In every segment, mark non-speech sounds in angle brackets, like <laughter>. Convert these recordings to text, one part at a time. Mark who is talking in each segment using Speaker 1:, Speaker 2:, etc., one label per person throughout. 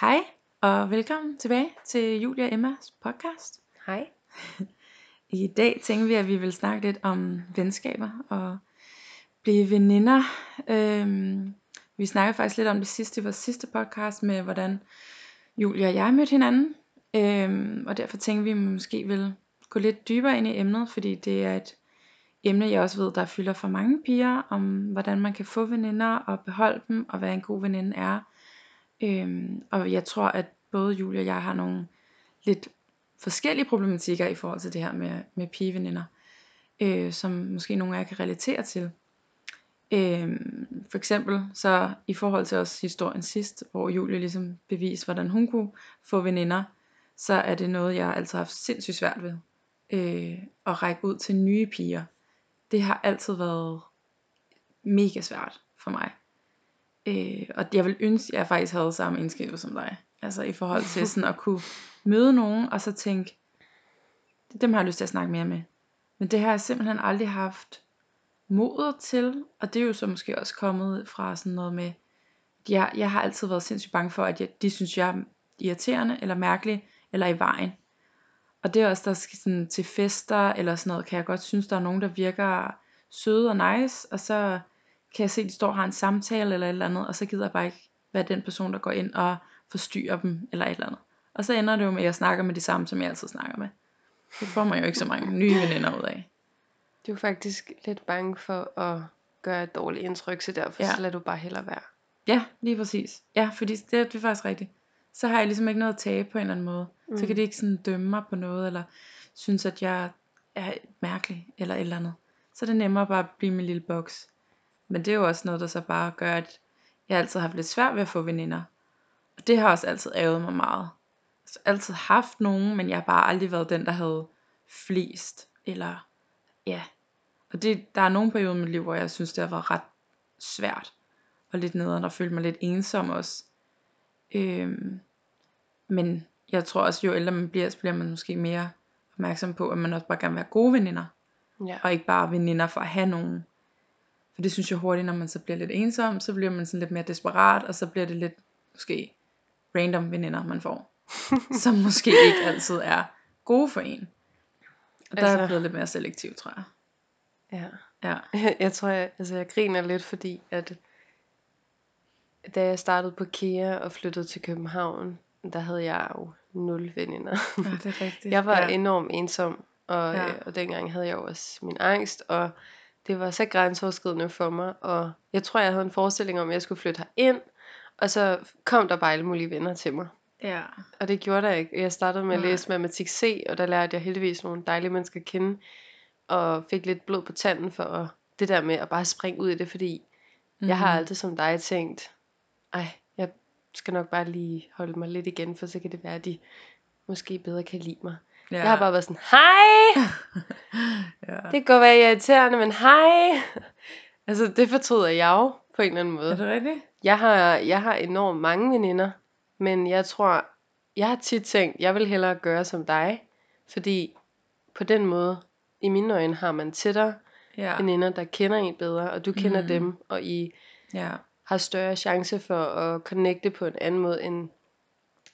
Speaker 1: Hej og velkommen tilbage til Julia og Emmas podcast.
Speaker 2: Hej. <laughs>
Speaker 1: I dag tænker vi, at vi vil snakke lidt om venskaber og blive veninder. Øhm, vi snakkede faktisk lidt om det sidste i vores sidste podcast med, hvordan Julia og jeg mødte hinanden. Øhm, og derfor tænker vi, at vi måske vil gå lidt dybere ind i emnet, fordi det er et emne, jeg også ved, der fylder for mange piger, om hvordan man kan få veninder og beholde dem, og hvad en god veninde er. Øhm, og jeg tror, at både Julie og jeg har nogle lidt forskellige problematikker i forhold til det her med, med pigeveninder, øh, som måske nogle af jer kan relatere til. Øhm, for eksempel så i forhold til også historien sidst, hvor Julie ligesom beviste, hvordan hun kunne få veninder, så er det noget, jeg altid har haft sindssygt svært ved. Øh, at række ud til nye piger. Det har altid været mega svært for mig. Øh, og jeg vil ønske, at jeg faktisk havde samme egenskaber som dig. Altså i forhold til <laughs> sådan at kunne møde nogen, og så tænke, dem har jeg lyst til at snakke mere med. Men det har jeg simpelthen aldrig haft modet til, og det er jo så måske også kommet fra sådan noget med, jeg, jeg har altid været sindssygt bange for, at jeg, de synes, jeg er irriterende, eller mærkelig, eller i vejen. Og det er også, der skal sådan til fester, eller sådan noget, kan jeg godt synes, der er nogen, der virker søde og nice, og så kan jeg se, at de står og har en samtale eller et eller andet, og så gider jeg bare ikke være den person, der går ind og forstyrrer dem, eller et eller andet. Og så ender det jo med, at jeg snakker med de samme, som jeg altid snakker med. Det får man jo ikke så mange nye veninder ud af.
Speaker 2: Du er faktisk lidt bange for at gøre et dårligt indtryk, så derfor
Speaker 1: Ja.
Speaker 2: så lader du bare hellere være.
Speaker 1: Ja, lige præcis. Ja, fordi det, det er faktisk rigtigt. Så har jeg ligesom ikke noget at tabe på en eller anden måde. Mm. Så kan de ikke sådan dømme mig på noget, eller synes, at jeg er mærkelig, eller et eller andet. Så er det nemmere bare at blive min lille boks. Men det er jo også noget, der så bare gør, at jeg altid har haft lidt svært ved at få veninder. Og det har også altid ærget mig meget. Jeg har altid haft nogen, men jeg har bare aldrig været den, der havde flest. Eller ja. Og det, der er nogle perioder i mit liv, hvor jeg synes, det har været ret svært. Og lidt nederen og følte mig lidt ensom også. Øhm, men jeg tror også, jo ældre man bliver, så bliver man måske mere opmærksom på, at man også bare gerne vil være gode veninder.
Speaker 2: Ja.
Speaker 1: Og ikke bare veninder for at have nogen. For det synes jeg hurtigt, når man så bliver lidt ensom, så bliver man sådan lidt mere desperat, og så bliver det lidt måske random veninder, man får. <laughs> som måske ikke altid er gode for en. Og der altså, er
Speaker 2: Altså-
Speaker 1: jeg blevet lidt mere selektiv, tror jeg.
Speaker 2: ja.
Speaker 1: Ja.
Speaker 2: Jeg tror, jeg, altså jeg griner lidt, fordi at da jeg startede på KEA og flyttede til København, der havde jeg jo nul veninder.
Speaker 1: ja, det er rigtigt. <laughs>
Speaker 2: Jeg var
Speaker 1: ja.
Speaker 2: enormt ensom, og,
Speaker 1: Ja.
Speaker 2: ja. og dengang havde jeg jo også min angst, og det var så grænseoverskridende for mig, og jeg tror, jeg havde en forestilling om, at jeg skulle flytte ind, og så kom der bare alle mulige venner til mig.
Speaker 1: ja.
Speaker 2: Og det gjorde der ikke. Jeg startede med at
Speaker 1: Nej.
Speaker 2: læse matematik C, og der lærte jeg heldigvis nogle dejlige mennesker at kende, og fik lidt blod på tanden for det der med at bare springe ud i det, fordi mm. jeg har
Speaker 1: Mhm.
Speaker 2: altid som dig tænkt, ej, jeg skal nok bare lige holde mig lidt igen, for så kan det være, at de måske bedre kan lide mig.
Speaker 1: Ja.
Speaker 2: Jeg har bare været sådan, hej, <laughs>
Speaker 1: ja.
Speaker 2: det kan godt være irriterende, men hej. altså, det fortryder jeg jo på en eller anden måde.
Speaker 1: Er det rigtigt?
Speaker 2: Jeg har, jeg har enormt mange veninder, men jeg tror, jeg har tit tænkt, jeg vil hellere gøre som dig, fordi på den måde, i mine øjne, har man tættere
Speaker 1: Ja.
Speaker 2: veninder, der kender en bedre, og du kender
Speaker 1: mm.
Speaker 2: dem, og I
Speaker 1: Ja.
Speaker 2: har større chance for at connecte på en anden måde, end,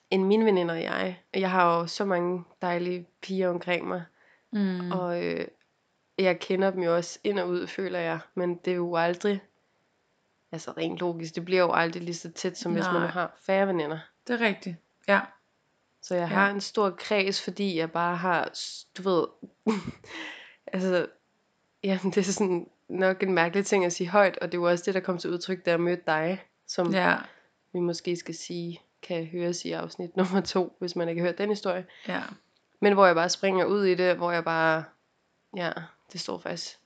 Speaker 2: end mine veninder og jeg. Jeg har jo så mange dejlige piger omkring mig,
Speaker 1: Mm.
Speaker 2: og øh, jeg kender dem jo også ind og ud, føler jeg, men det er jo aldrig, altså rent logisk, det bliver jo aldrig lige så tæt, som hvis man nu
Speaker 1: Nej.
Speaker 2: har færre veninder.
Speaker 1: Det er rigtigt. Ja.
Speaker 2: Så jeg
Speaker 1: Ja.
Speaker 2: har en stor kreds, fordi jeg bare har, du ved, <laughs> altså, ja, det er sådan nok en mærkelig ting at sige højt, og det var også det, der kom til udtryk, da jeg mødte dig, som
Speaker 1: Ja.
Speaker 2: vi måske skal sige, kan høres i afsnit <laughs> nummer to, hvis man ikke har hørt den historie.
Speaker 1: Ja.
Speaker 2: Men hvor jeg bare springer ud i det, hvor jeg bare, ja, det står faktisk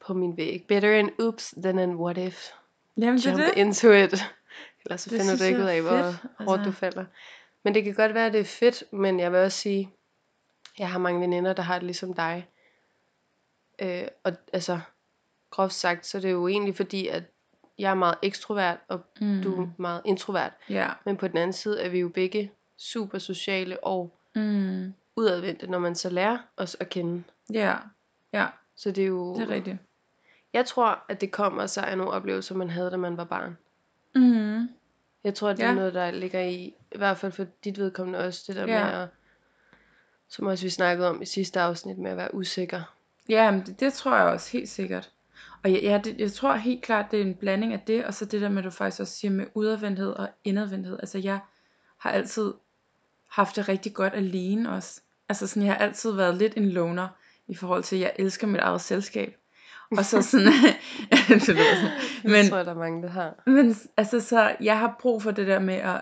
Speaker 2: på min væg. Better an oops than an what if.
Speaker 1: Jamen
Speaker 2: Jump
Speaker 1: det.
Speaker 2: into it. <laughs> Ellers så
Speaker 1: Det
Speaker 2: finder du ikke ud af, hvor
Speaker 1: fedt,
Speaker 2: hårdt
Speaker 1: altså.
Speaker 2: du falder. Men det kan godt være, at det er fedt, men jeg vil også sige, jeg har mange veninder, der har det ligesom dig. Øh, og altså, groft sagt, så er det jo egentlig fordi, at jeg er meget ekstrovert, og
Speaker 1: Mm.
Speaker 2: du er meget introvert.
Speaker 1: Ja.
Speaker 2: Men på den anden side er vi jo begge super sociale og
Speaker 1: Mm.
Speaker 2: udadvendte, når man så lærer os at kende.
Speaker 1: Ja. Ja.
Speaker 2: Så det er jo...
Speaker 1: Det er rigtigt.
Speaker 2: Jeg tror, at det kommer sig af nogle oplevelser, man havde, da man var barn.
Speaker 1: Mm.
Speaker 2: Jeg tror, at det
Speaker 1: Ja.
Speaker 2: er noget, der ligger i i hvert fald for dit vedkommende også, det der
Speaker 1: Ja.
Speaker 2: med at, som også vi snakkede om i sidste afsnit, med at være usikker.
Speaker 1: Ja, men det, det tror jeg også helt sikkert. Og ja, ja det, jeg tror helt klart, det er en blanding af det, og så det der med, at du faktisk også siger med udadvendthed og indadvendthed. Altså jeg har altid haft det rigtig godt alene også. Altså sådan, jeg har altid været lidt en loner i forhold til, at jeg elsker mit eget selskab. Og så sådan, <laughs> <laughs> det sådan.
Speaker 2: Men, det tror jeg, der er mange, der har.
Speaker 1: men altså så, jeg har brug for det der med at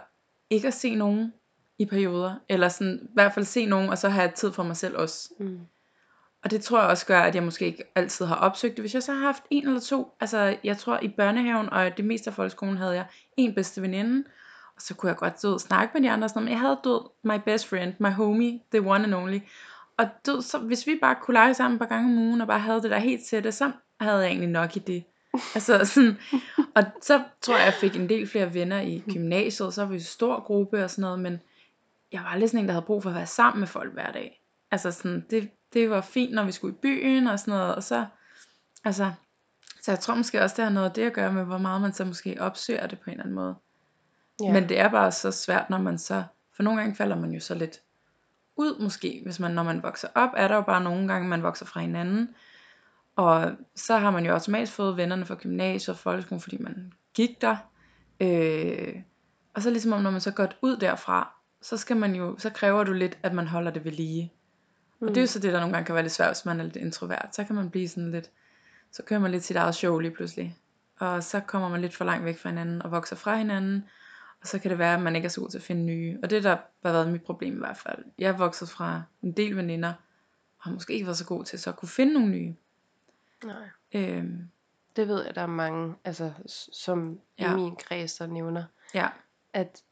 Speaker 1: ikke at se nogen i perioder, eller sådan i hvert fald se nogen, og så har jeg tid for mig selv også.
Speaker 2: Mm.
Speaker 1: Og det tror jeg også gør, at jeg måske ikke altid har opsøgt det. Hvis jeg så har haft en eller to, altså jeg tror i børnehaven og det meste af folkeskolen havde jeg en bedste veninde, og så kunne jeg godt død snakke med de andre sådan men jeg havde død my best friend, my homie, the one and only. Og død, så hvis vi bare kunne lege sammen et par gange om ugen, og bare havde det der helt tætte, så havde jeg egentlig nok i det. Altså sådan, og så tror jeg, jeg fik en del flere venner i gymnasiet, så var vi en stor gruppe og sådan noget, men jeg var aldrig sådan en, der havde brug for at være sammen med folk hver dag. Altså sådan, det, det var fint, når vi skulle i byen og sådan noget, og så, altså, så jeg tror måske også, det har noget af det at gøre med, hvor meget man så måske opsøger det på en eller anden måde.
Speaker 2: Ja.
Speaker 1: Men det er bare så svært, når man så, for nogle gange falder man jo så lidt ud måske, hvis man, når man vokser op, er der jo bare nogle gange, man vokser fra hinanden, og så har man jo automatisk fået vennerne fra gymnasiet og folkeskolen, fordi man gik der, øh, og så ligesom om, når man så går ud derfra, så skal man jo, så kræver du lidt, at man holder det ved lige. Mm. Og det er jo så det, der nogle gange kan være lidt svært, hvis man er lidt introvert. Så kan man blive sådan lidt, så kører man lidt sit eget show lige pludselig. Og så kommer man lidt for langt væk fra hinanden og vokser fra hinanden. Og så kan det være, at man ikke er så god til at finde nye. Og det der har været mit problem i hvert fald. Jeg er vokset fra en del veninder, og har måske ikke været så god til så at kunne finde nogle nye.
Speaker 2: Nej.
Speaker 1: Øhm,
Speaker 2: Det ved jeg, der er mange, altså, som. Ja. i min kreds, der nævner,
Speaker 1: ja.
Speaker 2: at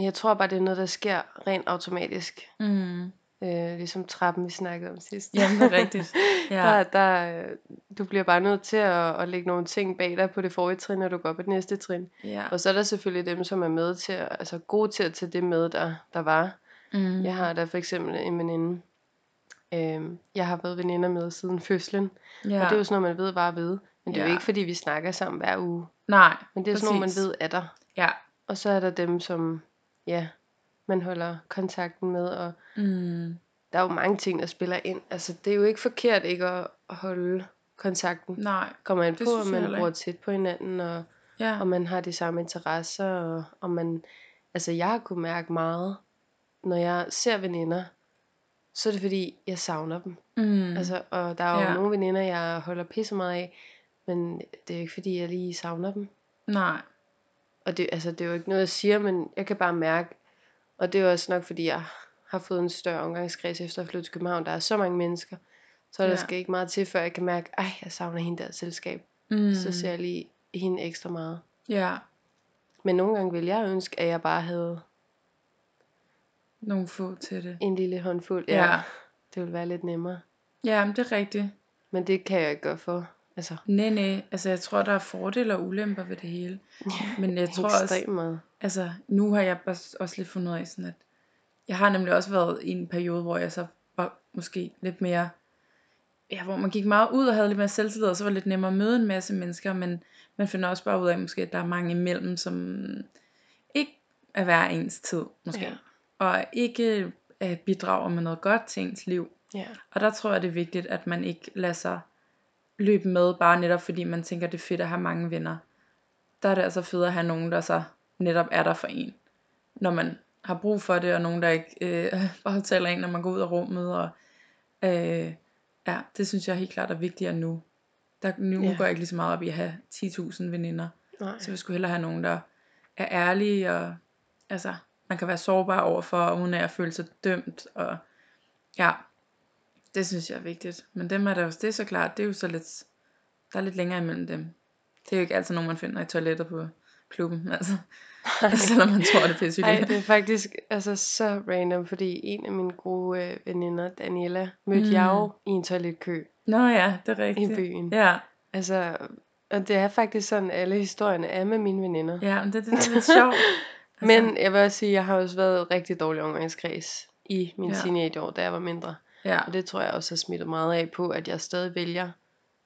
Speaker 2: jeg tror bare, det er noget, der sker rent automatisk.
Speaker 1: Mm.
Speaker 2: Øh, ligesom trappen, vi snakkede om sidst.
Speaker 1: Jamen, det er rigtigt. <laughs> Ja.
Speaker 2: der, der, øh, du bliver bare nødt til at, at lægge nogle ting bag dig på det forrige trin, når du går på det næste trin.
Speaker 1: ja.
Speaker 2: Og så er der selvfølgelig dem, som er med til, at- altså gode til at tage det med, der, der var.
Speaker 1: Mm.
Speaker 2: Jeg har da for eksempel en veninde, øhm, jeg har været veninder med siden fødslen.
Speaker 1: ja.
Speaker 2: Og det er jo sådan noget, man ved bare ved. Men det er jo
Speaker 1: Ja.
Speaker 2: ikke, fordi vi snakker sammen hver uge.
Speaker 1: Nej,
Speaker 2: Men det er sådan noget, man
Speaker 1: præcis.
Speaker 2: ved er der.
Speaker 1: Ja.
Speaker 2: Og så er der dem, som ja, man holder kontakten med. Og
Speaker 1: Mm.
Speaker 2: der er jo mange ting, der spiller ind. Altså, det er jo ikke forkert ikke at holde kontakten.
Speaker 1: Nej.
Speaker 2: Kommer
Speaker 1: det
Speaker 2: på, om man bor tæt på hinanden, og
Speaker 1: Ja.
Speaker 2: om man har de samme interesser, og om man... Altså, jeg har kunnet mærke meget, når jeg ser veninder, så er det fordi, jeg savner dem.
Speaker 1: Mm.
Speaker 2: Altså, og der er jo
Speaker 1: Ja.
Speaker 2: nogle veninder, jeg holder pisse meget af, men det er jo ikke fordi, jeg lige savner dem.
Speaker 1: Nej.
Speaker 2: Og det, altså, det er jo ikke noget, jeg siger, men jeg kan bare mærke, og det er også nok, fordi jeg har fået en større omgangskreds efter at flytte til København. Der er så mange mennesker, så der
Speaker 1: Ja.
Speaker 2: skal ikke meget til, før jeg kan mærke, ej, jeg savner hende der selskab.
Speaker 1: Mm.
Speaker 2: Så ser jeg lige hende ekstra meget.
Speaker 1: Ja.
Speaker 2: Men nogle gange vil jeg ønske, at jeg bare havde
Speaker 1: Nogle få til det.
Speaker 2: en lille håndfuld.
Speaker 1: Ja.
Speaker 2: Det ville være lidt nemmere.
Speaker 1: Ja, men det er rigtigt.
Speaker 2: Men det kan jeg ikke gøre for. Altså,
Speaker 1: Nej, nej. Altså, jeg tror, der er fordele og ulemper ved det hele. Men jeg tror også,
Speaker 2: meget.
Speaker 1: altså, nu har jeg også lidt fundet ud af sådan, at jeg har nemlig også været i en periode, hvor jeg så var måske lidt mere, ja, hvor man gik meget ud og havde lidt mere selvtillid, og så var det lidt nemmere at møde en masse mennesker, men man finder også bare ud af, måske, at der er mange imellem, som ikke er hver ens tid, måske.
Speaker 2: Ja.
Speaker 1: Og ikke øh, bidrager med noget godt til ens liv.
Speaker 2: Ja.
Speaker 1: Og der tror jeg, det er vigtigt, at man ikke lader sig løbe med, bare netop fordi man tænker, det er fedt at have mange venner. Der er det altså fedt at have nogen, der så netop er der for en. Når man har brug for det, og nogen, der ikke øh, <laughs> bare taler ind, når man går ud af rummet. Og, øh, ja, det synes jeg helt klart er vigtigere nu. Der, nu
Speaker 2: ja.
Speaker 1: går jeg ikke lige så meget op i at have 10.000 veninder.
Speaker 2: Nej.
Speaker 1: Så vi skulle hellere have nogen, der er ærlige, og altså, man kan være sårbar overfor, uden at føle sig dømt, og ja, det synes jeg er vigtigt. Men dem er der jo, det er så klart, det er jo så lidt, der er lidt længere imellem dem. Det er jo ikke altid nogen, man finder i toiletter på klubben, <laughs> altså. Selvom man tror, det er pisse
Speaker 2: Ej, det er faktisk altså, så random, fordi en af mine gode øh, veninder, Daniela, mødte
Speaker 1: Mm.
Speaker 2: jeg jo i en toiletkø
Speaker 1: Nå ja, det er rigtigt.
Speaker 2: i byen.
Speaker 1: Ja,
Speaker 2: Altså, og det er faktisk sådan, alle historierne er med mine veninder.
Speaker 1: ja, men det, det er lidt sjovt. <laughs> Altså,
Speaker 2: Men jeg vil også sige, jeg har også været rigtig dårlig omgangskreds i min ja.
Speaker 1: Ja.
Speaker 2: teenageår, da jeg var mindre.
Speaker 1: Ja,
Speaker 2: Og det tror jeg også har smittet meget af på, at jeg stadig vælger,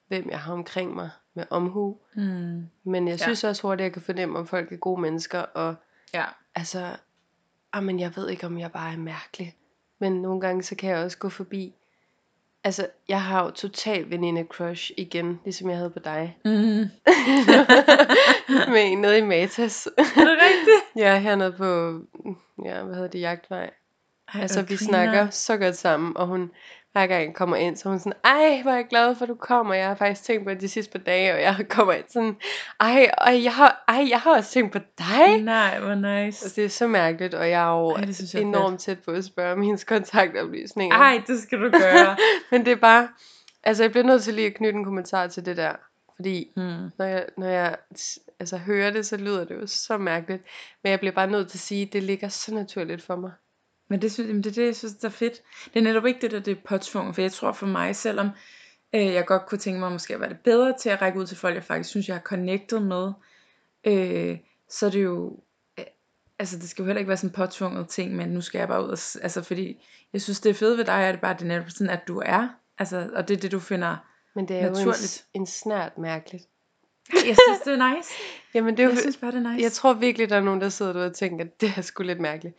Speaker 2: hvem jeg har omkring mig med omhu.
Speaker 1: mm,
Speaker 2: Men jeg
Speaker 1: Ja.
Speaker 2: synes også hurtigt, at jeg kan fornemme, om folk er gode mennesker. Og
Speaker 1: ja,
Speaker 2: altså, ah, men jeg ved ikke, om jeg bare er mærkelig. Men nogle gange, så kan jeg også gå forbi. Altså, jeg har jo total veninde crush igen, ligesom jeg havde på dig.
Speaker 1: Mm. <laughs>
Speaker 2: Med en nede i Matas.
Speaker 1: er det rigtigt?
Speaker 2: ja, hernede på, ja, hvad hedder det, Jagtvej.
Speaker 1: Ej,
Speaker 2: Altså, vi
Speaker 1: griner.
Speaker 2: snakker så godt sammen, og hun, hver gang jeg kommer ind, så hun sådan, ej, hvor er jeg glad for, at du kommer. Jeg har faktisk tænkt på det de sidste par dage, og jeg <laughs> kommer ind sådan, ej, og jeg har, ej, jeg har også tænkt på dig.
Speaker 1: Nej, hvor
Speaker 2: Altså,
Speaker 1: nice.
Speaker 2: det er så mærkeligt, og jeg er jo
Speaker 1: Ej, det jeg
Speaker 2: enormt tæt på at spørge om hendes <laughs> kontaktoplysninger.
Speaker 1: Ej, det skal du gøre. <laughs>
Speaker 2: Men det er bare, altså jeg bliver nødt til lige at knytte en kommentar til det der. Fordi
Speaker 1: Hmm.
Speaker 2: når jeg, når jeg altså, hører det, så lyder det jo så mærkeligt. Men jeg bliver bare nødt til at sige, at det ligger så naturligt for mig.
Speaker 1: Men det, synes, jamen, det er det, jeg synes, der er fedt. Det er netop ikke det der, det er påtvunget. For jeg tror for mig, selvom øh, jeg godt kunne tænke mig måske at være det bedre til at række ud til folk, jeg faktisk synes, jeg har connected med, øh, så er det jo, øh, altså det skal jo heller ikke være sådan en påtvunget ting, men nu skal jeg bare ud og, altså fordi, jeg synes det er fedt ved dig, er det bare, det er netop sådan, at du er, altså, og det er det, du finder,
Speaker 2: Men det er jo en,
Speaker 1: Naturligt.
Speaker 2: en snært mærkeligt.
Speaker 1: jeg synes, det er nice. <laughs>
Speaker 2: Jamen det er jo,
Speaker 1: Jeg synes bare, det er nice.
Speaker 2: jeg tror virkelig, der er nogen, der sidder derude og tænker, at det er sgu lidt mærkeligt.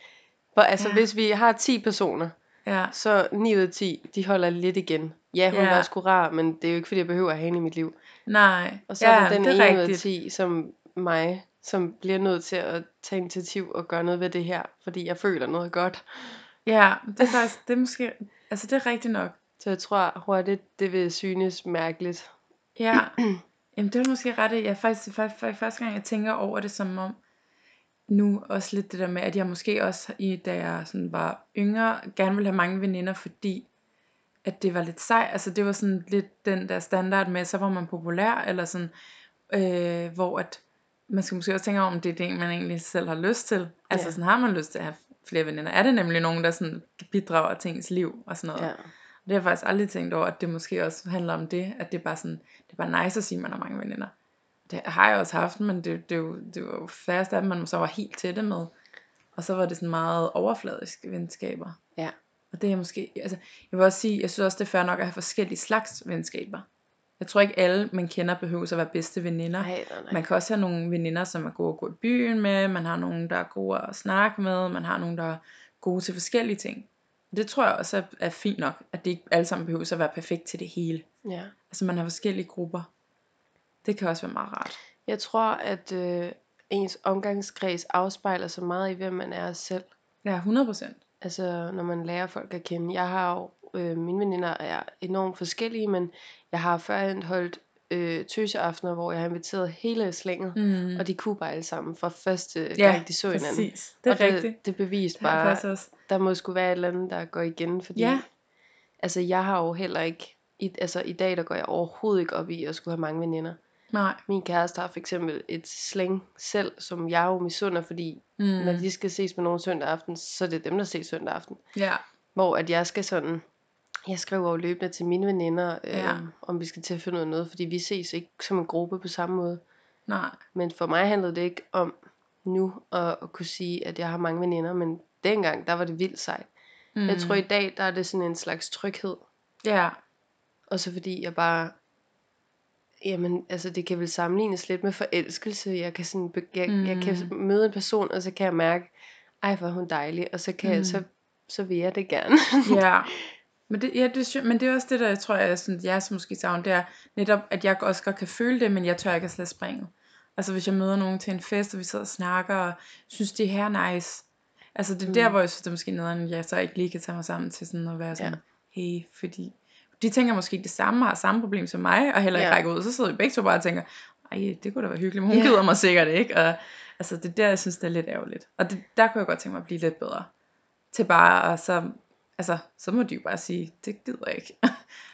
Speaker 2: For altså,
Speaker 1: Ja.
Speaker 2: hvis vi har 10 personer,
Speaker 1: Ja,
Speaker 2: så 9 ud af 10, de holder lidt igen. Ja, hun
Speaker 1: Ja.
Speaker 2: var sgu rar, men det er jo ikke, fordi jeg behøver at have hende i mit liv.
Speaker 1: nej.
Speaker 2: Og så ja, er der den
Speaker 1: det er
Speaker 2: ene ud af
Speaker 1: rigtigt.
Speaker 2: 10, som mig, som bliver nødt til at tage initiativ og gøre noget ved det her, fordi jeg føler noget godt.
Speaker 1: Ja, det er faktisk, det er måske, altså det er rigtigt nok.
Speaker 2: Så jeg tror hurtigt, det vil synes mærkeligt.
Speaker 1: Ja, jamen det er måske ret. Jeg faktisk, faktisk, faktisk første gang, jeg tænker over det som om, nu også lidt det der med, at jeg måske også, i, da jeg sådan var yngre, gerne ville have mange veninder, fordi at det var lidt sej. Altså det var sådan lidt den der standard med, så var man populær, eller sådan, øh, hvor at man skal måske også tænke over, om det er det, man egentlig selv har lyst til. Altså
Speaker 2: Ja.
Speaker 1: sådan har man lyst til at have flere veninder. Er det nemlig nogen, der sådan bidrager til ens liv og sådan noget.
Speaker 2: Ja.
Speaker 1: Det har jeg faktisk aldrig tænkt over, at det måske også handler om det, at det er bare sådan, det er bare nice at sige, at man har mange veninder. Det har jeg også haft, men det, det, det var jo færrest af dem, man så var helt tætte med. Og så var det sådan meget overfladiske venskaber.
Speaker 2: Ja.
Speaker 1: Og det er måske, altså, jeg vil også sige, jeg synes også, det er fair nok at have forskellige slags venskaber. Jeg tror ikke alle, man kender, behøver at være bedste veninder.
Speaker 2: Nej, nej, nej.
Speaker 1: Man kan også have nogle veninder, som er gode at gå i byen med, man har nogle, der er gode at snakke med, man har nogle, der er gode til forskellige ting. Det tror jeg også er, er fint nok, at det ikke alle sammen behøver at være perfekt til det hele.
Speaker 2: Ja.
Speaker 1: Altså man har forskellige grupper. Det kan også være meget rart.
Speaker 2: Jeg tror, at øh, ens omgangskreds afspejler så meget i, hvem man er selv.
Speaker 1: Ja, 100%.
Speaker 2: Altså, når man lærer folk at kende. Jeg har jo, øh, mine veninder er enormt forskellige, men jeg har førhen holdt øh, tøseaftener, hvor jeg har inviteret hele slænget,
Speaker 1: Mm.
Speaker 2: og de kunne bare alle sammen fra første
Speaker 1: ja,
Speaker 2: gang, de så hinanden.
Speaker 1: præcis. Det er
Speaker 2: og
Speaker 1: rigtigt.
Speaker 2: det, det beviste
Speaker 1: Det
Speaker 2: bare,
Speaker 1: også.
Speaker 2: der må sgu være et eller andet, der går igen, fordi
Speaker 1: Ja.
Speaker 2: altså, jeg har jo heller ikke, i, altså i dag, der går jeg overhovedet ikke op i at skulle have mange veninder.
Speaker 1: Nej.
Speaker 2: Min kæreste har for eksempel et slæng selv, som jeg jo misunder, fordi
Speaker 1: Mm.
Speaker 2: når de skal ses med nogen søndag aften, så er det dem, der ses søndag aften.
Speaker 1: Ja.
Speaker 2: Hvor at jeg skal sådan, jeg skriver jo løbende til mine veninder, øh,
Speaker 1: Ja.
Speaker 2: om vi skal til at finde ud af noget, fordi vi ses ikke som en gruppe på samme måde.
Speaker 1: Nej.
Speaker 2: Men for mig handlede det ikke om nu at, at kunne sige, at jeg har mange veninder, men dengang, der var det vildt sejt.
Speaker 1: Mm.
Speaker 2: Jeg tror i dag, der er det sådan en slags tryghed.
Speaker 1: Ja.
Speaker 2: Og så fordi jeg bare, jamen altså det kan vel sammenlignes lidt med forelskelse. Jeg kan, sådan, jeg, mm. jeg kan
Speaker 1: Mm.
Speaker 2: møde en person, og så kan jeg mærke, ej hvor er hun dejlig, og så, kan mm. jeg, så, så vil jeg det gerne. <laughs>
Speaker 1: ja. Men det, ja, det, er men det er også det, der jeg tror, jeg, sådan, jeg som måske savner, det er netop, at jeg også godt kan føle det, men jeg tør ikke at slet springe. Altså hvis jeg møder nogen til en fest, og vi sidder og snakker, og synes, det her er nice. Altså det er der,
Speaker 2: Mm.
Speaker 1: hvor jeg synes, det er måske noget, jeg så ikke lige kan tage mig sammen til sådan at være sådan,
Speaker 2: Ja.
Speaker 1: hey, fordi de tænker måske det samme, har samme problem som mig, og heller ikke
Speaker 2: Ja.
Speaker 1: rækker ud, så sidder vi begge to bare og tænker, ej, det kunne da være hyggeligt, men hun
Speaker 2: Ja.
Speaker 1: gider mig sikkert ikke, og altså det er der, jeg synes, det er lidt ærgerligt. Og det, der kunne jeg godt tænke mig at blive lidt bedre, til bare at så, altså, så må de jo bare sige, det gider jeg ikke.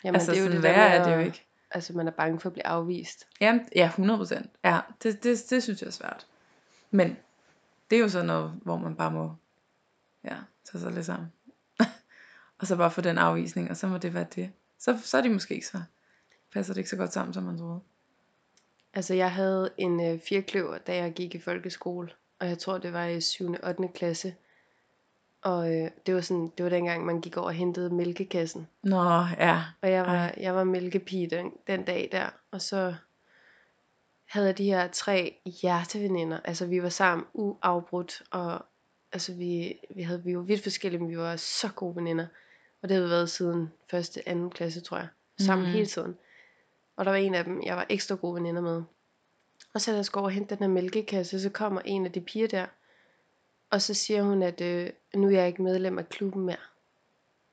Speaker 2: Jamen
Speaker 1: altså
Speaker 2: det er jo
Speaker 1: sådan
Speaker 2: det der med,
Speaker 1: er det jo ikke.
Speaker 2: altså man er bange for at blive afvist.
Speaker 1: Jamen, ja, 100%. Ja, det, det, det synes jeg er svært. Men det er jo sådan noget, hvor man bare må ja, tage sig lidt sammen. <laughs> og så bare få den afvisning, og så må det være det. Så, så er de måske ikke så, passer det ikke så godt sammen, som man troede.
Speaker 2: Altså jeg havde en øh, firkløver, da jeg gik i folkeskole, og jeg tror det var i 7. og 8. klasse. Og øh, det var sådan, det var dengang man gik over og hentede mælkekassen.
Speaker 1: Nå, ja.
Speaker 2: Og jeg var,
Speaker 1: Ej.
Speaker 2: jeg var mælkepige den, den dag der. Og så havde jeg de her tre hjerteveninder. Altså vi var sammen uafbrudt. Og altså vi, vi havde vi var vidt forskellige, men vi var så gode veninder. Og det havde været siden første, anden klasse, tror jeg. Sammen
Speaker 1: Mhm.
Speaker 2: hele tiden. Og der var en af dem, jeg var ekstra gode veninder med. Og så da jeg skulle over og hente den her mælkekasse, så kommer en af de piger der. Og så siger hun, at øh, nu er jeg ikke medlem af klubben mere.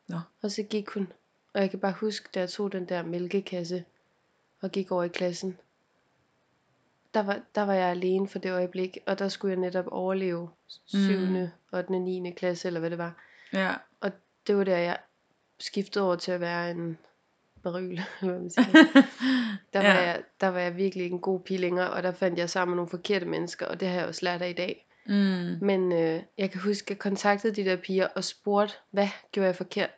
Speaker 1: Nå.
Speaker 2: Og så gik hun. Og jeg kan bare huske, da jeg tog den der mælkekasse og gik over i klassen. Der var, der var jeg alene for det øjeblik, og der skulle jeg netop overleve 7.
Speaker 1: Mm.
Speaker 2: 8. 9. klasse, eller hvad det var.
Speaker 1: Ja.
Speaker 2: Og det var der, jeg skiftede over til at være en eller <laughs> hvad man siger. <laughs> Der,
Speaker 1: Ja.
Speaker 2: var jeg, der var jeg virkelig en god pige længere, og der fandt jeg sammen med nogle forkerte mennesker, og det har jeg også lært af i dag.
Speaker 1: mm.
Speaker 2: Men øh, jeg kan huske, at jeg kontaktede de der piger og spurgte, hvad gjorde jeg forkert?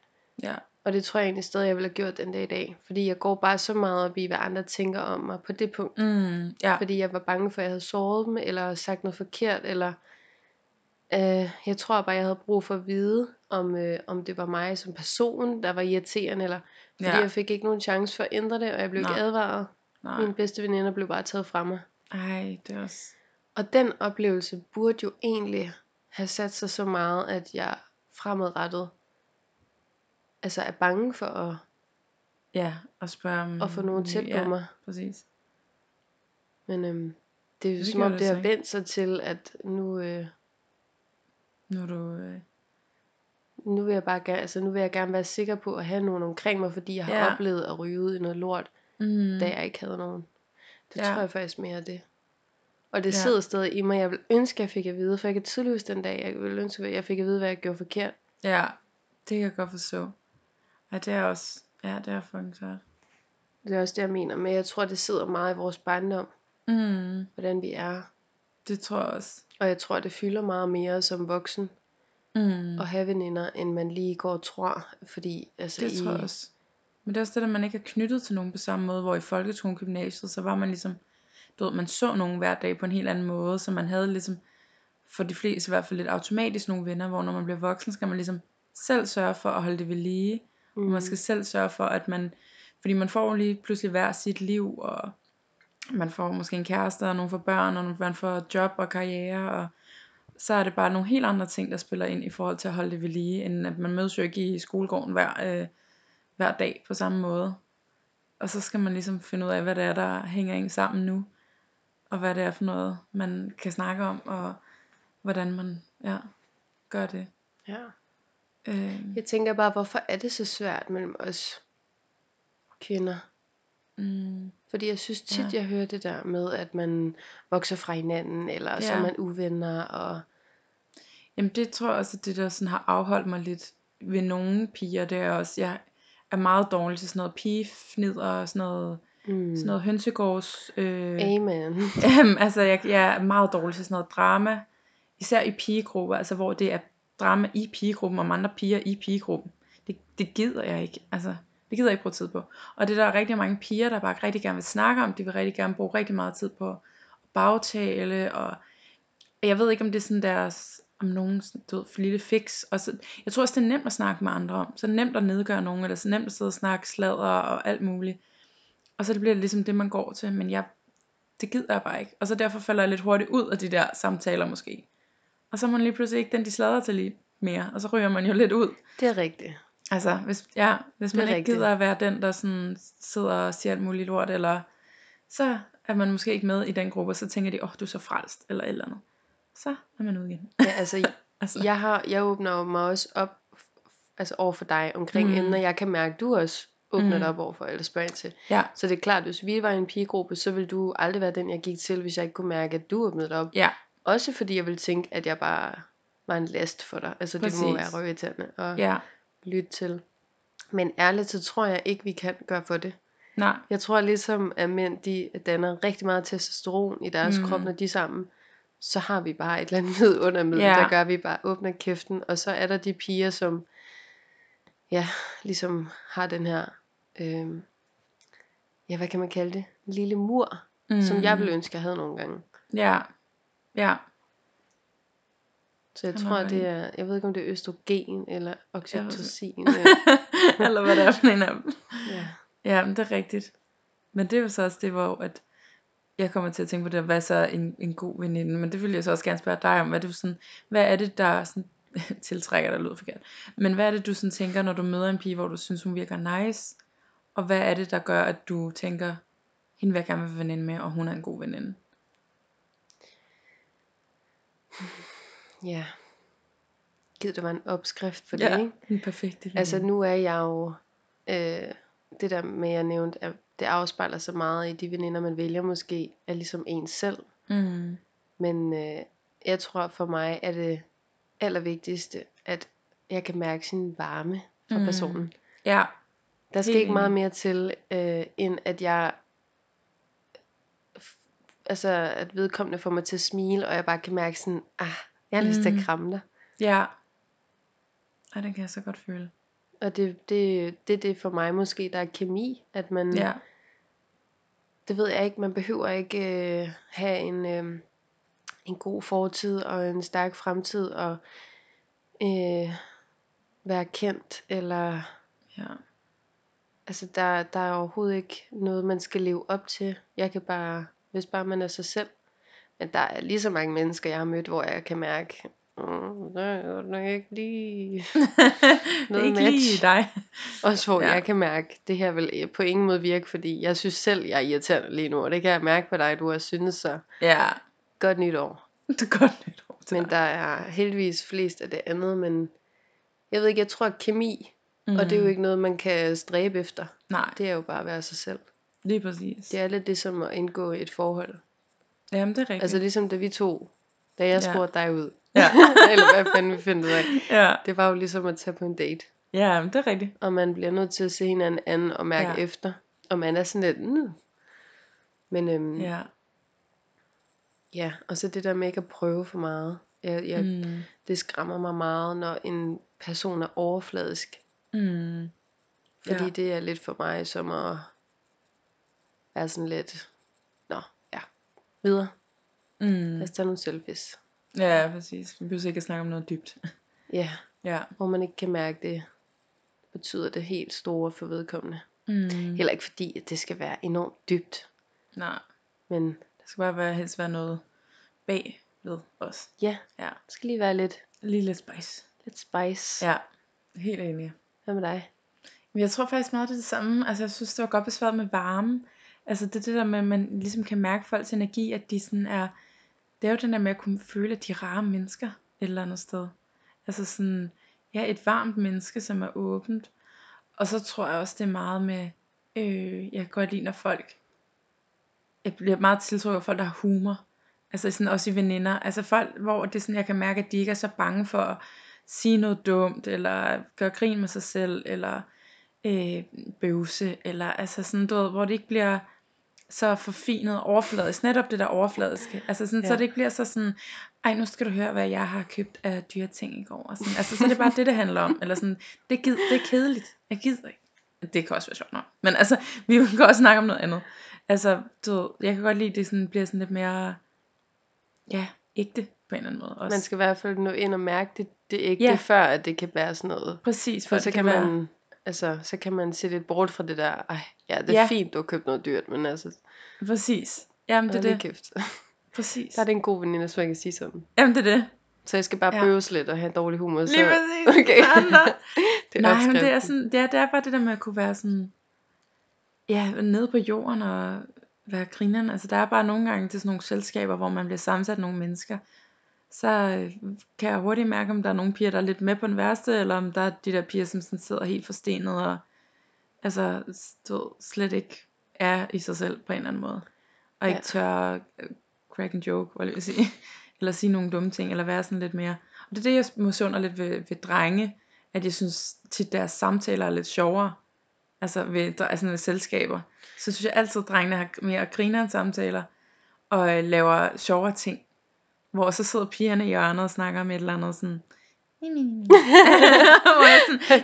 Speaker 1: Ja.
Speaker 2: Og det tror jeg egentlig stadig, jeg ville have gjort den dag i dag. Fordi jeg går bare så meget op i, hvad andre tænker om mig på det punkt.
Speaker 1: Mm. Ja.
Speaker 2: Fordi jeg var bange for, at jeg havde såret dem, eller sagt noget forkert, eller... Øh, jeg tror bare, jeg havde brug for at vide, om, øh, om det var mig som person, der var irriterende, eller... Fordi
Speaker 1: Ja.
Speaker 2: jeg fik ikke nogen chance for at ændre det, og jeg blev ikke
Speaker 1: Nej.
Speaker 2: advaret.
Speaker 1: Nej.
Speaker 2: Mine bedste veninder blev bare taget fra mig.
Speaker 1: Ej, det er også...
Speaker 2: Og den oplevelse burde jo egentlig have sat sig så meget, at jeg fremadrettet altså er bange for at,
Speaker 1: Ja, og spørge om...
Speaker 2: at få nogen tæt på
Speaker 1: ja,
Speaker 2: mig.
Speaker 1: præcis.
Speaker 2: Men øhm, det er jo
Speaker 1: Det
Speaker 2: som om
Speaker 1: det
Speaker 2: det har
Speaker 1: ikke.
Speaker 2: vendt sig til, at nu, øh,
Speaker 1: Nu er du... Øh...
Speaker 2: nu, vil jeg bare gerne, altså, nu vil jeg gerne være sikker på at have nogen omkring mig, fordi jeg har
Speaker 1: Ja.
Speaker 2: oplevet at ryge ud i noget lort,
Speaker 1: Mm.
Speaker 2: da jeg ikke havde nogen. Det
Speaker 1: Ja.
Speaker 2: tror jeg faktisk mere er det. Og det
Speaker 1: Ja.
Speaker 2: sidder stadig i mig. Jeg vil ønske, at jeg fik at vide, for jeg kan tydeligt huske den dag, jeg vil ønske, at jeg fik at vide, hvad jeg gjorde forkert.
Speaker 1: Ja, det kan jeg godt forstå. Ja, det er også... Ja, det er fucking svært.
Speaker 2: Det er også det, jeg mener. Men jeg tror, det sidder meget i vores barndom,
Speaker 1: Mm.
Speaker 2: hvordan vi er.
Speaker 1: Det tror jeg også.
Speaker 2: Og jeg tror, det fylder meget mere som voksen
Speaker 1: Mm.
Speaker 2: at have veninder, end man lige går og tror. Fordi altså,
Speaker 1: Det
Speaker 2: i,
Speaker 1: tror jeg også. Men det er også det, at man ikke er knyttet til nogen på samme måde, hvor i folkeskolen gymnasiet, så var man ligesom, du ved, man så nogen hver dag på en helt anden måde, så man havde ligesom, for de fleste i hvert fald lidt automatisk nogle venner, hvor når man bliver voksen, skal man ligesom selv sørge for at holde det ved lige, mm. og man skal selv sørge for, at man, fordi man får jo lige pludselig hver sit liv, og man får måske en kæreste, og nogle får børn, og man får job og karriere, og så er det bare nogle helt andre ting, der spiller ind i forhold til at holde det ved lige, end at man mødes jo ikke i skolegården hver, øh, hver dag på samme måde. Og så skal man ligesom finde ud af, hvad det er, der hænger en sammen nu. Og hvad det er for noget, man kan snakke om, og hvordan man ja, gør det.
Speaker 2: Ja.
Speaker 1: Øh,
Speaker 2: Jeg tænker bare, hvorfor er det så svært mellem os kvinder?
Speaker 1: mm,
Speaker 2: Fordi jeg synes tit,
Speaker 1: Ja.
Speaker 2: jeg hører det der med, at man vokser fra hinanden, eller så er
Speaker 1: Ja.
Speaker 2: man uvenner, og
Speaker 1: Jamen det tror jeg også, at det der sådan har afholdt mig lidt ved nogle piger, det er også, jeg er meget dårlig til sådan noget pigefnidder og sådan noget,
Speaker 2: mm,
Speaker 1: sådan noget hønsegårds, øh,
Speaker 2: amen. <laughs>
Speaker 1: Jamen, altså, jeg, jeg er meget dårlig til sådan noget drama. Især i pigegrupper, altså hvor det er drama i pigegruppen, om andre piger i pigegruppen. Det, det gider jeg ikke. Altså, det gider jeg ikke bruge tid på. Og det der er der rigtig mange piger, der bare rigtig gerne vil snakke om. De vil rigtig gerne bruge rigtig meget tid på at bagtale. Og jeg ved ikke, om det er sådan deres, om nogen du ved, for lille fix. Og så, jeg tror også, det er nemt at snakke med andre om. Så er det nemt at nedgøre nogen, eller så nemt at sidde og snakke sladder og alt muligt. Og så bliver det ligesom det, man går til. Men jeg det gider jeg bare ikke. Og så derfor falder jeg lidt hurtigt ud af de der samtaler måske. Og så er man lige pludselig ikke den, de sladder til lige mere. Og så ryger man jo lidt ud.
Speaker 2: Det er rigtigt.
Speaker 1: Altså, hvis, ja, hvis man ikke
Speaker 2: rigtigt.
Speaker 1: gider at være den, der sådan sidder og siger alt muligt lort, eller så er man måske ikke med i den gruppe, og så tænker de, åh, oh, du er så frelst, eller et eller andet. Så er man ude igen.
Speaker 2: Ja, altså, <laughs>
Speaker 1: altså,
Speaker 2: jeg, har, jeg åbner mig også op altså over for dig omkring
Speaker 1: Mm.
Speaker 2: emner, jeg kan mærke, du også åbner
Speaker 1: Mm.
Speaker 2: dig op over for, eller spørger ind til.
Speaker 1: ja,
Speaker 2: Så det er klart, hvis vi var i en pigegruppe, så ville du aldrig være den, jeg gik til, hvis jeg ikke kunne mærke, at du åbnede dig op.
Speaker 1: ja,
Speaker 2: Også fordi jeg ville tænke, at jeg bare var en last for dig. Altså det må
Speaker 1: Præcis.
Speaker 2: være røvirriterende at
Speaker 1: ja,
Speaker 2: lytte til. Men ærligt, så tror jeg ikke, vi kan gøre for det.
Speaker 1: nej,
Speaker 2: Jeg tror ligesom, at mænd de danner rigtig meget testosteron i deres
Speaker 1: Mm.
Speaker 2: mm. krop, når de er sammen. Så har vi bare et eller andet vidundermiddel,
Speaker 1: Ja.
Speaker 2: der gør, at vi bare åbner kæften. Og så er der de piger, som ja, ligesom har den her, øh, ja, hvad kan man kalde det? En lille mur, mm. som jeg ville ønske, jeg havde nogle gange.
Speaker 1: Ja, ja,
Speaker 2: Så jeg tror, det er, jeg ved ikke om det er østrogen eller oxytocin. <laughs>
Speaker 1: eller hvad det er for en af dem.
Speaker 2: ja.
Speaker 1: Ja, men det er rigtigt. Men det er jo så også det, hvor at jeg kommer til at tænke på det, hvad så en, en god veninde, men det vil jeg så også gerne spørge dig om, hvad, er det sådan, hvad er det, der sådan, <laughs> tiltrækker dig, lyder forkert, men hvad er det, du sådan tænker, når du møder en pige, hvor du synes, hun virker nice, og hvad er det, der gør, at du tænker, hende vil jeg gerne være veninde med, og hun er en god veninde?
Speaker 2: Ja. Givet det var en opskrift for det,
Speaker 1: Ja,
Speaker 2: ikke?
Speaker 1: en perfekt veninde.
Speaker 2: Altså nu er jeg jo, øh, det der med, jeg nævnte, at det afspejler sig meget i de veninder, man vælger måske, er ligesom en selv.
Speaker 1: mm,
Speaker 2: Men øh, jeg tror for mig er det allervigtigste, at jeg kan mærke sin varme fra
Speaker 1: Mm.
Speaker 2: personen.
Speaker 1: ja,
Speaker 2: Der skal ikke meget mere til, øh, end at jeg altså at vedkommende får mig til at smile, og jeg bare kan mærke sådan, ah, jeg har lyst til
Speaker 1: Mm.
Speaker 2: at kramme dig.
Speaker 1: ja. Ej, den kan jeg så godt føle.
Speaker 2: Og det, det, det er det for mig måske, der er kemi, at man,
Speaker 1: Ja,
Speaker 2: det ved jeg ikke, man behøver ikke øh, have en, øh, en god fortid og en stærk fremtid og øh, være kendt, eller
Speaker 1: ja,
Speaker 2: altså der, der er overhovedet ikke noget, man skal leve op til. Jeg kan bare, hvis bare man er sig selv. Men der er lige så mange mennesker, jeg har mødt, hvor jeg kan mærke, mm, det er nok ikke lige <laughs> noget
Speaker 1: ikke lige
Speaker 2: match.
Speaker 1: dig.
Speaker 2: Også hvor
Speaker 1: Ja.
Speaker 2: jeg kan mærke, det her vil på ingen måde virke, fordi jeg synes selv, jeg er irriterende lige nu, og det kan jeg mærke på dig, du har synes så.
Speaker 1: Ja,
Speaker 2: Godt nytår. <laughs>
Speaker 1: det er godt nytår til
Speaker 2: Men der er heldigvis flest af det andet, men jeg ved ikke, jeg tror at kemi, mm. og det er jo ikke noget, man kan stræbe efter.
Speaker 1: Nej,
Speaker 2: Det er jo bare at være sig selv.
Speaker 1: lige præcis.
Speaker 2: Det er lidt det som at indgå i et forhold.
Speaker 1: Jamen, det er rigtigt.
Speaker 2: Altså ligesom da vi to, da jeg
Speaker 1: Ja.
Speaker 2: spurgte dig ud,
Speaker 1: Ja. <laughs>
Speaker 2: eller hvad fanden vi finder ud af.
Speaker 1: ja.
Speaker 2: Det var jo ligesom at tage på en date.
Speaker 1: ja, men det er rigtigt.
Speaker 2: Og man bliver nødt til at se hinanden anden og mærke
Speaker 1: Ja.
Speaker 2: efter. Og man er sådan lidt, mm. Men øhm, ja.
Speaker 1: Ja.
Speaker 2: og så det der med ikke at prøve for meget. Jeg, jeg, mm. Det skræmmer mig meget, når en person er overfladisk.
Speaker 1: Mm.
Speaker 2: Fordi
Speaker 1: Ja.
Speaker 2: det er lidt for mig som at være sådan lidt, videre.
Speaker 1: Mm.
Speaker 2: Lad os tage nogle selfies.
Speaker 1: Ja, præcis. Vi behøver ikke at snakke om noget dybt.
Speaker 2: Ja, <laughs>
Speaker 1: ja.
Speaker 2: hvor man ikke kan mærke det, betyder det helt store for vedkommende.
Speaker 1: Mm.
Speaker 2: Heller ikke fordi, at det skal være enormt dybt.
Speaker 1: Nej,
Speaker 2: Men
Speaker 1: der skal bare være, helst være noget bag ved os.
Speaker 2: ja,
Speaker 1: Ja.
Speaker 2: det skal lige være lidt,
Speaker 1: Lige lidt spice.
Speaker 2: lidt spice.
Speaker 1: Ja, helt enig.
Speaker 2: Hvad med dig?
Speaker 1: Jeg tror faktisk meget, det er det samme. Altså, jeg synes, det var godt besvaret med varme. Altså, det er det der med, at man ligesom kan mærke folks energi, at de sådan er... Det er jo den der med at kunne føle, at de er rare mennesker et eller andet sted. Altså sådan, ja, et varmt menneske, som er åbent. Og så tror jeg også, det er meget med, øh, jeg kan godt lide, når folk, jeg bliver meget tiltrukket af folk, der har humor. Altså sådan også i veninder. Altså folk, hvor det er sådan, jeg kan mærke, at de ikke er så bange for at sige noget dumt, eller gøre grin med sig selv, eller øh, bøvse, eller altså sådan, du ved, hvor det ikke bliver så forfinet overfladisk. Netop det der overfladiske. Altså sådan, ja. så det ikke bliver så sådan, ej, nu skal du høre, hvad jeg har købt af dyre ting i går. Og sådan. Altså, så er det bare det, det handler om. Eller sådan, det, gid, det er kedeligt. Jeg gider ikke. Det kan også være sjovt nok. Men altså, vi kan også snakke om noget andet. Altså, du jeg kan godt lide, at det sådan, bliver sådan lidt mere, ja, ægte på en eller anden måde. Også.
Speaker 2: Man skal i hvert fald nå ind og mærke det, det ægte,
Speaker 1: Ja.
Speaker 2: før at det kan være sådan noget.
Speaker 1: Præcis,
Speaker 2: For
Speaker 1: for
Speaker 2: så kan
Speaker 1: være,
Speaker 2: man, altså, så kan man se lidt bort fra det der, ej, ja, det er
Speaker 1: Ja.
Speaker 2: ja. fint, du har købt noget dyrt, men altså,
Speaker 1: Præcis. Jamen, det er det.
Speaker 2: kæft. <laughs>
Speaker 1: Præcis.
Speaker 2: Der er det en god veninde, så jeg kan sige sådan.
Speaker 1: Jamen, det er det.
Speaker 2: Så jeg skal bare
Speaker 1: Ja.
Speaker 2: ja. bøves lidt og have dårlig humor. Så,
Speaker 1: Lige præcis. <laughs>
Speaker 2: Okay. <laughs> Det er
Speaker 1: Nej, men det er, sådan, det, er, det er bare det der med at kunne være sådan, ja, nede på jorden og være grineren. Altså der er bare nogle gange til sådan nogle selskaber, hvor man bliver sammensat nogle mennesker. Så øh, kan jeg hurtigt mærke, om der er nogle piger, der er lidt med på den værste, eller om der er de der piger, som sådan sidder helt forstenet og altså du slet ikke er i sig selv på en eller anden måde. Og ikke
Speaker 2: Ja.
Speaker 1: tør øh, crack en joke, hvad jeg vil sige. <laughs> eller sige nogle dumme ting, eller være sådan lidt mere. Og det er det, jeg motioner lidt ved, ved drenge, at jeg synes til deres samtaler er lidt sjovere. Altså ved, altså ved selskaber. Så synes jeg altid, at drengene har mere griner samtaler, og øh, laver sjovere ting. Hvor så sidder pigerne i hjørnet og snakker om et eller andet sådan, <laughs> <laughs> sådan,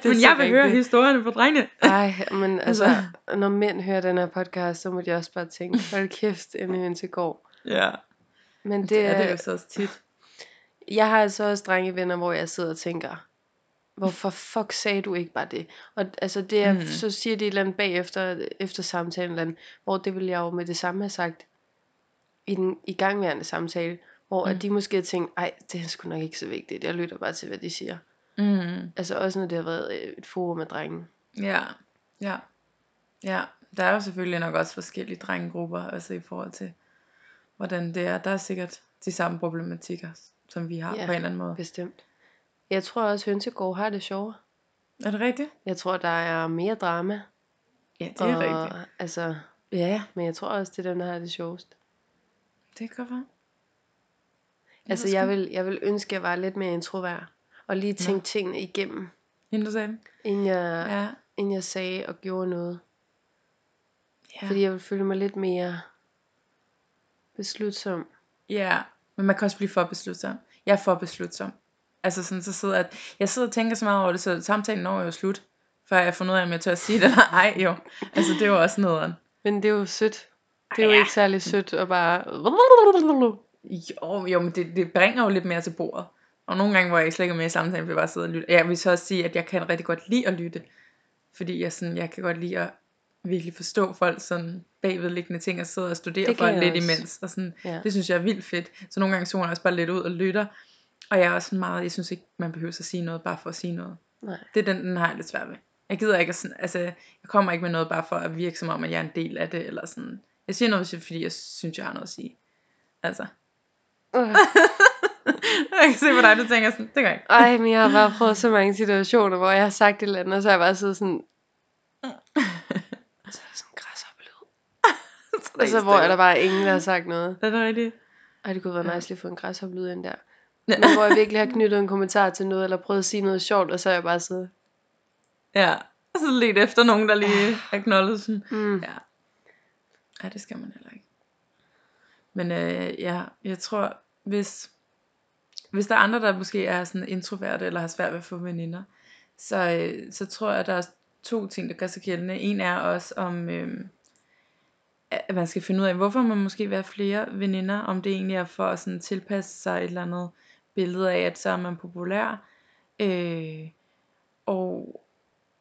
Speaker 1: men jeg vil høre
Speaker 2: rigtigt.
Speaker 1: historierne fra drengene.
Speaker 2: Ej, men <laughs> altså,
Speaker 1: Altså.
Speaker 2: når mænd hører den her podcast, så må de også bare tænke, hold kæft, en høn til går.
Speaker 1: Ja,
Speaker 2: Men
Speaker 1: det,
Speaker 2: det,
Speaker 1: er det jo så også tit.
Speaker 2: jeg har altså også drengevenner, hvor jeg sidder og tænker, hvorfor fuck sagde du ikke bare det? Og altså det er,
Speaker 1: mm.
Speaker 2: så siger de et eller andet bagefter, efter samtalen, eller andet, hvor det ville jeg jo med det samme have sagt. i den igangværende samtale, hvor mm. At de måske har tænkt, ej, det er sgu nok ikke så vigtigt, jeg lytter bare til, hvad de siger.
Speaker 1: Mm.
Speaker 2: Altså også når det har været øh, et forum med drenge.
Speaker 1: Ja, ja. Ja, der er jo selvfølgelig nok også forskellige drengegrupper, altså i forhold til, hvordan det er. Der er sikkert de samme problematikker, som vi har
Speaker 2: Ja.
Speaker 1: på en eller anden måde.
Speaker 2: Bestemt. Jeg tror også, Hønsegård har det sjovere.
Speaker 1: Er det rigtigt?
Speaker 2: Jeg tror, der er mere drama.
Speaker 1: Ja, det er
Speaker 2: og,
Speaker 1: rigtigt.
Speaker 2: Altså,
Speaker 1: Ja,
Speaker 2: men jeg tror også, det er dem, der har det sjovest.
Speaker 1: det kan godt være.
Speaker 2: Altså, jeg vil, jeg vil ønske, at jeg var lidt mere introvert. Og lige tænke tingene igennem,
Speaker 1: Inden du sagde
Speaker 2: inden jeg, ja.
Speaker 1: Ja.
Speaker 2: inden jeg sagde og gjorde noget.
Speaker 1: Ja.
Speaker 2: Fordi jeg vil føle mig lidt mere beslutsom.
Speaker 1: ja, men man kan også blive for beslutsom. Jeg er for beslutsom. Altså sådan, så sidder jeg, jeg sidder og tænker så meget over det, så samtalen når jo slut, før jeg får noget af, om jeg tør at sige det eller ej jo. Altså det er jo også noget.
Speaker 2: Men det er jo sødt. Det er jo
Speaker 1: ja.
Speaker 2: ikke særlig sødt at bare...
Speaker 1: Jo, jo men det, det bringer jo lidt mere til bordet. Og nogle gange, hvor jeg slet ikke er med i samtalen, vil jeg bare sidde og lytte. Jeg vil så også sige, at jeg kan rigtig godt lide at lytte. Fordi jeg, sådan, jeg kan godt lide at virkelig forstå folk sådan bagvedliggende ting, og sidde og studere folk lidt
Speaker 2: også.
Speaker 1: imens. Og sådan,
Speaker 2: Ja.
Speaker 1: Det synes jeg er vildt fedt. Så nogle gange zoner jeg også bare lidt ud og lytter. Og jeg er også meget, jeg synes ikke, man behøver at sige noget, bare for at sige noget.
Speaker 2: Nej.
Speaker 1: Det er den, den har jeg lidt svært ved. Jeg gider ikke at sådan, altså, jeg kommer ikke med noget bare for at virke som om, at jeg er en del af det, eller sådan. Jeg siger noget, fordi jeg synes, jeg har noget at sige. Altså.
Speaker 2: Øh. <laughs>
Speaker 1: jeg kan se på dig, du tænker sådan, det gør jeg ikke.
Speaker 2: Ej, men jeg har bare prøvet så mange situationer, hvor jeg har sagt et eller andet, og så har jeg bare siddet sådan... <laughs> <laughs> Så er der sådan græshoppelyd.
Speaker 1: Så
Speaker 2: Og så hvor er der bare ingen, der har sagt noget.
Speaker 1: Er det rigtigt?
Speaker 2: Ej, det kunne være nice lige at få en græshoppelyd ind der. Men hvor jeg virkelig har knyttet en kommentar til noget, eller prøvet at sige noget sjovt, og så er jeg bare siddet...
Speaker 1: Ja. Og så lidt efter nogen, der lige acknowledge sådan.
Speaker 2: Mm.
Speaker 1: Ja. Ja, det skal man heller ikke. Men øh, ja, jeg tror, hvis, hvis der er andre, der måske er sådan introverte, eller har svært ved at få veninder, så, øh, så tror jeg, at der er to ting, der gør sig gældende. En er også om, øh, at man skal finde ud af, hvorfor man måske vil have flere veninder, om det egentlig er for at sådan tilpasse sig et eller andet billede af, at så er man populær, øh, og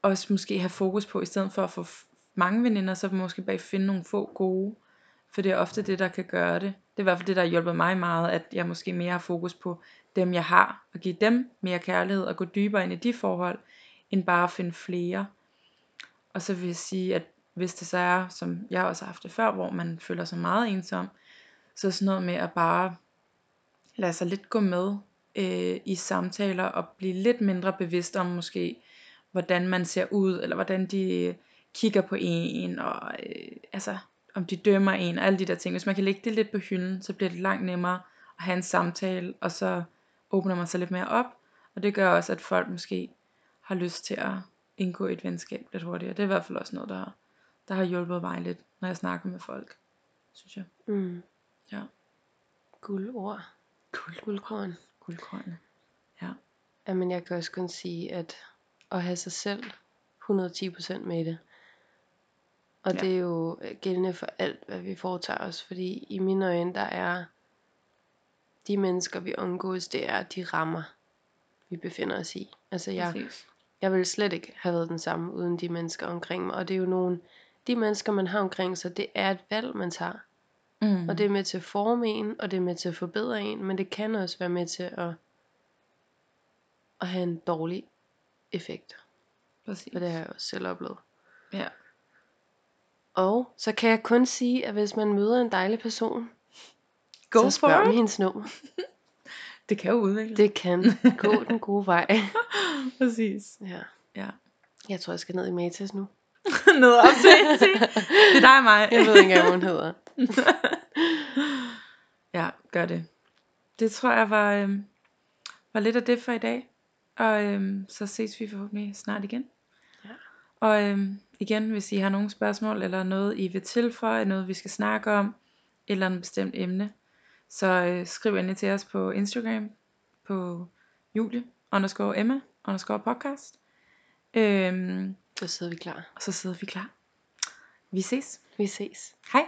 Speaker 1: også måske have fokus på, i stedet for at få mange veninder, så måske bare finde nogle få gode, for det er ofte det, der kan gøre det. Det er i hvert fald det, der har hjulpet mig meget, at jeg måske mere har fokus på dem, jeg har, og give dem mere kærlighed, og gå dybere ind i de forhold, end bare at finde flere. Og så vil jeg sige, at hvis det så er, som jeg også har haft det før, hvor man føler sig meget ensom, så sådan noget med at bare lade sig lidt gå med øh, i samtaler, og blive lidt mindre bevidst om måske, hvordan man ser ud, eller hvordan de kigger på en, og øh, altså, om de dømmer en, og alle de der ting. Hvis man kan lægge det lidt på hylden, så bliver det langt nemmere at have en samtale, og så åbner man sig lidt mere op, og det gør også, at folk måske har lyst til at indgå et venskab lidt hurtigere. Det er i hvert fald også noget, der, der har hjulpet mig lidt, når jeg snakker med folk, synes jeg.
Speaker 2: Mm.
Speaker 1: Ja.
Speaker 2: Guldord.
Speaker 1: Guld.
Speaker 2: Guldkorn.
Speaker 1: Guldkornene.
Speaker 2: Jamen, jeg kan også kun sige, at at have sig selv 110% med i det. Og
Speaker 1: Ja.
Speaker 2: det er jo øh, gældende for alt, hvad vi foretager os. Fordi i mine øjne, der er de mennesker, vi omgås, det er de rammer, vi befinder os i. Altså, jeg,
Speaker 1: Præcis.
Speaker 2: jeg ville slet ikke have været den samme, uden de mennesker omkring mig. Og det er jo nogle, de mennesker, man har omkring sig, det er et valg, man tager.
Speaker 1: Mm.
Speaker 2: Og det er med til at forme en, og det er med til at forbedre en, men det kan også være med til at, at have en dårlig effekt.
Speaker 1: Præcis.
Speaker 2: Og det har jeg også selv oplevet.
Speaker 1: Ja.
Speaker 2: Og så kan jeg kun sige, at hvis man møder en dejlig person,
Speaker 1: Go
Speaker 2: så spørg om hendes nummer. <laughs>
Speaker 1: Det kan jo udvikle.
Speaker 2: Det kan gå den gode vej. <laughs>
Speaker 1: Præcis.
Speaker 2: Ja.
Speaker 1: Ja.
Speaker 2: Jeg tror, jeg skal ned i Matas nu. <laughs>
Speaker 1: Ned op til. til. Det er dig og mig.
Speaker 2: Jeg ved ikke engang, hvad hun hedder.
Speaker 1: ja, gør det. Det tror jeg var, øhm, var lidt af det for i dag. Og øhm, så ses vi forhåbentlig snart igen. Og øhm, igen, hvis I har nogle spørgsmål, eller noget I vil tilføje, noget vi skal snakke om, eller en bestemt emne, så øh, skriv endelig til os på Instagram, på Julie, underscore Emma, underscore podcast. Øhm,
Speaker 2: Så sidder vi klar.
Speaker 1: og så sidder vi klar. Vi ses.
Speaker 2: Vi ses.
Speaker 1: Hej.